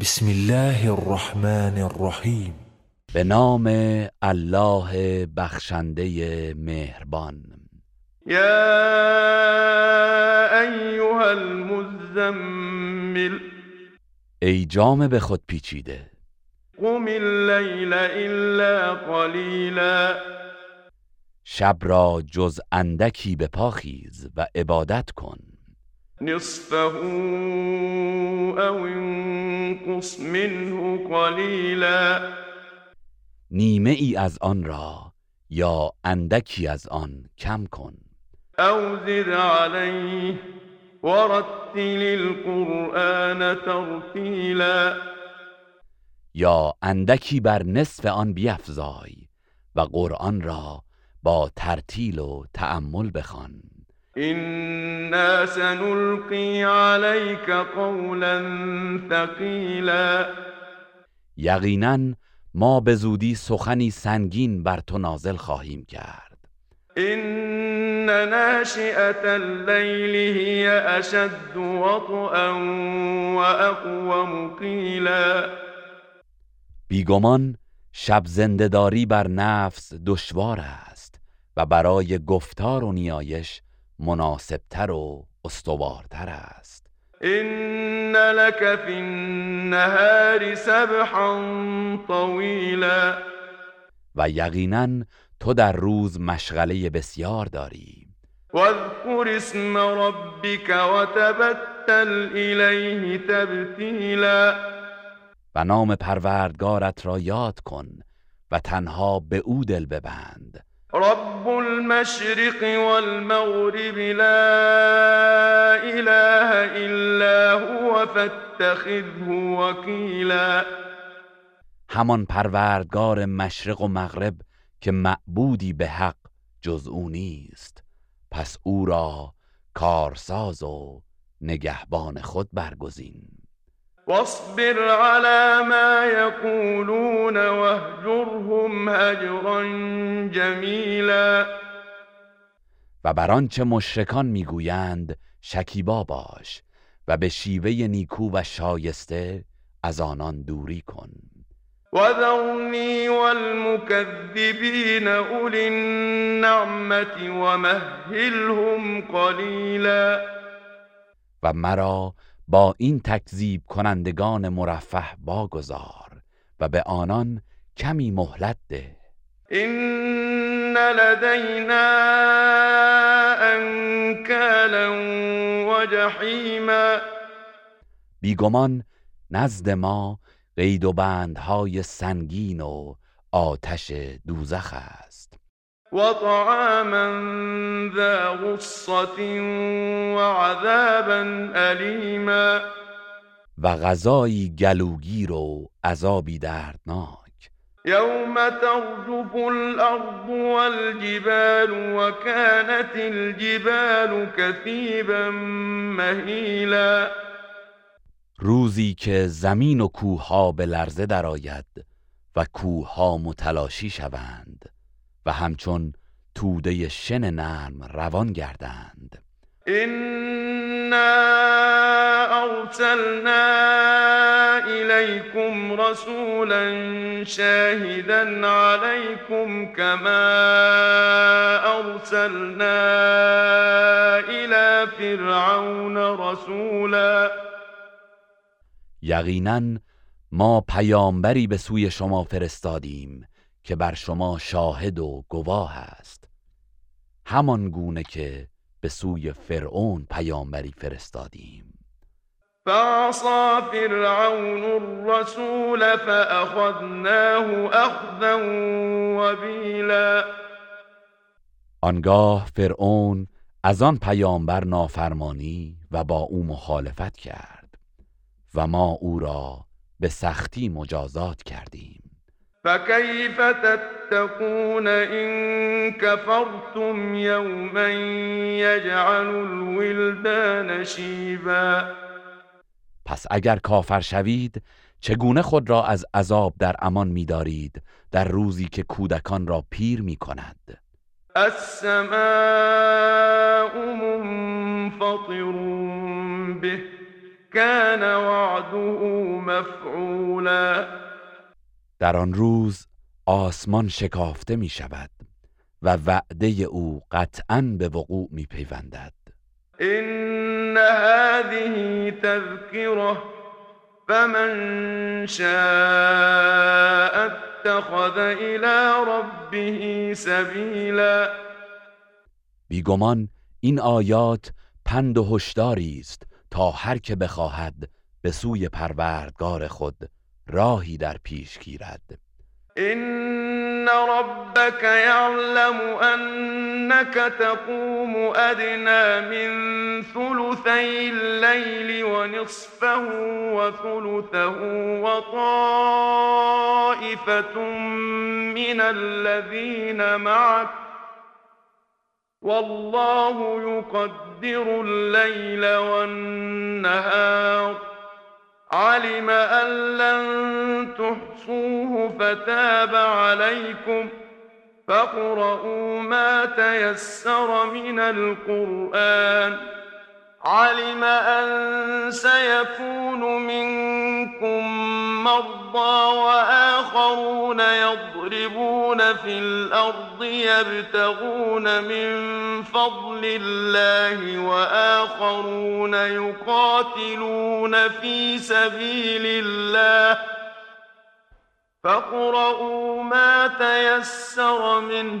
بسم الله الرحمن الرحیم به نام الله بخشنده مهربان. یا ایها المزمل. ای جام به خود پیچیده. قم اللیل الا قلیلا. شب را جز اندکی به پاخیز و عبادت کن. نصفه او انقص منه قلیلا نیمه ای از آن را یا اندکی از آن کم کن. او زد علیه ورتل القرآن ترتیلا یا اندکی بر نصف آن بیفزای و قرآن را با ترتیل و تأمل بخوان. إنا سنلقي عليك قولا ثقيلا. یقینا ما به زودی سخنی سنگین بر تو نازل خواهیم کرد. إن ناشئة الليل هي أشد وطئا وأقوم قيلا. بیگمان شب زندهداری بر نفس دشوار است و برای گفتار و نیایش مناسبتر و استوارتر است. إن لك في النهار سبحا طويلا. و یقینا تو در روز مشغله بسیار داری. واذكر اسم ربك وتبتل إليه تبتيلا. و نام پروردگارت را یاد کن و تنها به او دل ببند. رب المشرق والمغرب لا إله إلا هو فاتخذه وكيلا. همان پروردگار مشرق و مغرب که معبودی به حق جز او نیست. پس او را کارساز و نگهبان خود برگزین. واصبر على ما يقولون واهجرهم هجرا جمیلا و بر آنچه مشرکان می‌گویند شکیبا باش و به شیوه نیکو و شایسته از آنان دوری کن. وذرني والمكذبين أولي النعمة ومهلهم قليلا و مرا با این تکذیب کنندگان مرفه باگذار و به آنان کمی مهلت ده. إن لدينا أنكالا وجحيما. بیگمان نزد ما قید و بندهای سنگین و آتش دوزخ است. وطعاما ذا غصة وعذابا أليما. و غذایی گلوگیر و عذابی دردناک. يوم ترجف الأرض والجبال وكانت الجبال كثيبا مهيلا. روزی که زمین و کوهها به لرزه درآید و کوهها متلاشی شوند. و همچون توده شن نرم روان گردند. إنا أرسلنا إليكم رسولا شاهدا عليكم كما أرسلنا إلى فرعون رسولا. یقینا ما پیامبری به سوی شما فرستادیم که بر شما شاهد و گواه است. همان گونه که به سوی فرعون پیامبری فرستادیم. فعصى فرعون الرسول فأخذناه أخذا وبيلا. آنگاه فرعون از آن پیامبر نافرمانی و با او مخالفت کرد و ما او را به سختی مجازات کردیم. فكيف تتقون إن كفرتم يوما يجعل الولدان شيبا؟ پس اگر کافر شوید چگونه خود را از عذاب در امان می‌دارید در روزی که کودکان را پیر می کند السماء منفطر به كان وعده مفعولا. در آن روز آسمان شکافته می شود و وعده او قطعا به وقوع می پیوندد إن هذه تذكرة فمن شاء اتخذ إلى ربه سبيلا. بیگمان این آیات پند و هشداری است تا هر که بخواهد به سوی پروردگار خود راهی در پیش گیرد. إن ربك يعلم أنك تقوم أدنى من ثلثي الليل ونصفه وثلثه وطائفة من الذين معك والله يقدر الليل والنهار علم أن لن تحصوه فتاب عليكم فاقرؤوا ما تيسر من القرآن. علم أن سيكون منكم مرضى وآخرون يضربون في الأرض يبتغون من فضل الله وآخرون يقاتلون في سبيل الله. فاقرؤوا ما تيسر منه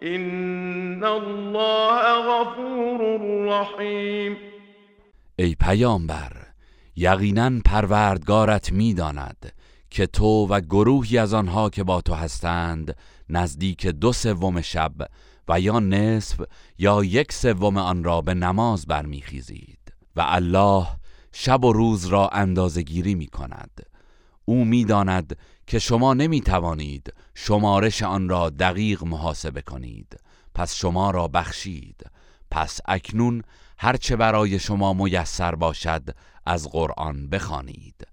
این الله غفور رحیم ای پیامبر یقینا پروردگارت می‌داند که تو و گروهی از آنها که با تو هستند نزدیک دو سوم شب و یا نصف یا یک سوم آن را به نماز برمیخیزید و الله شب و روز را اندازه گیری می کند او می‌داند که شما نمی توانید شمارش آن را دقیق محاسبه کنید. پس شما را بخشید. پس اکنون هرچه برای شما میسر باشد از قرآن بخوانید.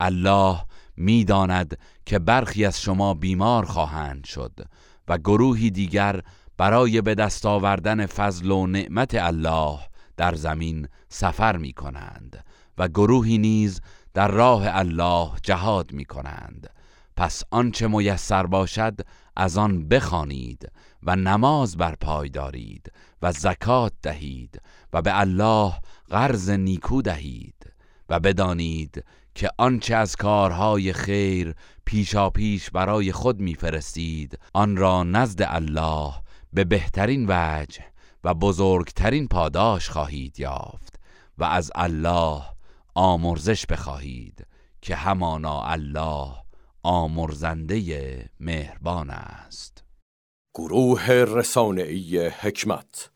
الله می‌داند که برخی از شما بیمار خواهند شد و گروهی دیگر برای به دست آوردن فضل و نعمت الله در زمین سفر می کنند و گروهی نیز در راه الله جهاد می کنند پس آنچه میسر باشد از آن بخوانید و نماز بر پای دارید و زکات دهید و به الله قرض نیکو دهید و بدانید که آنچه از کارهای خیر پیشا پیش برای خود میفرستید آن را نزد الله به بهترین وجه و بزرگترین پاداش خواهید یافت و از الله آمرزش بخواهید که همانا الله آمرزنده مهربان است. گروه رسانه‌ای حکمت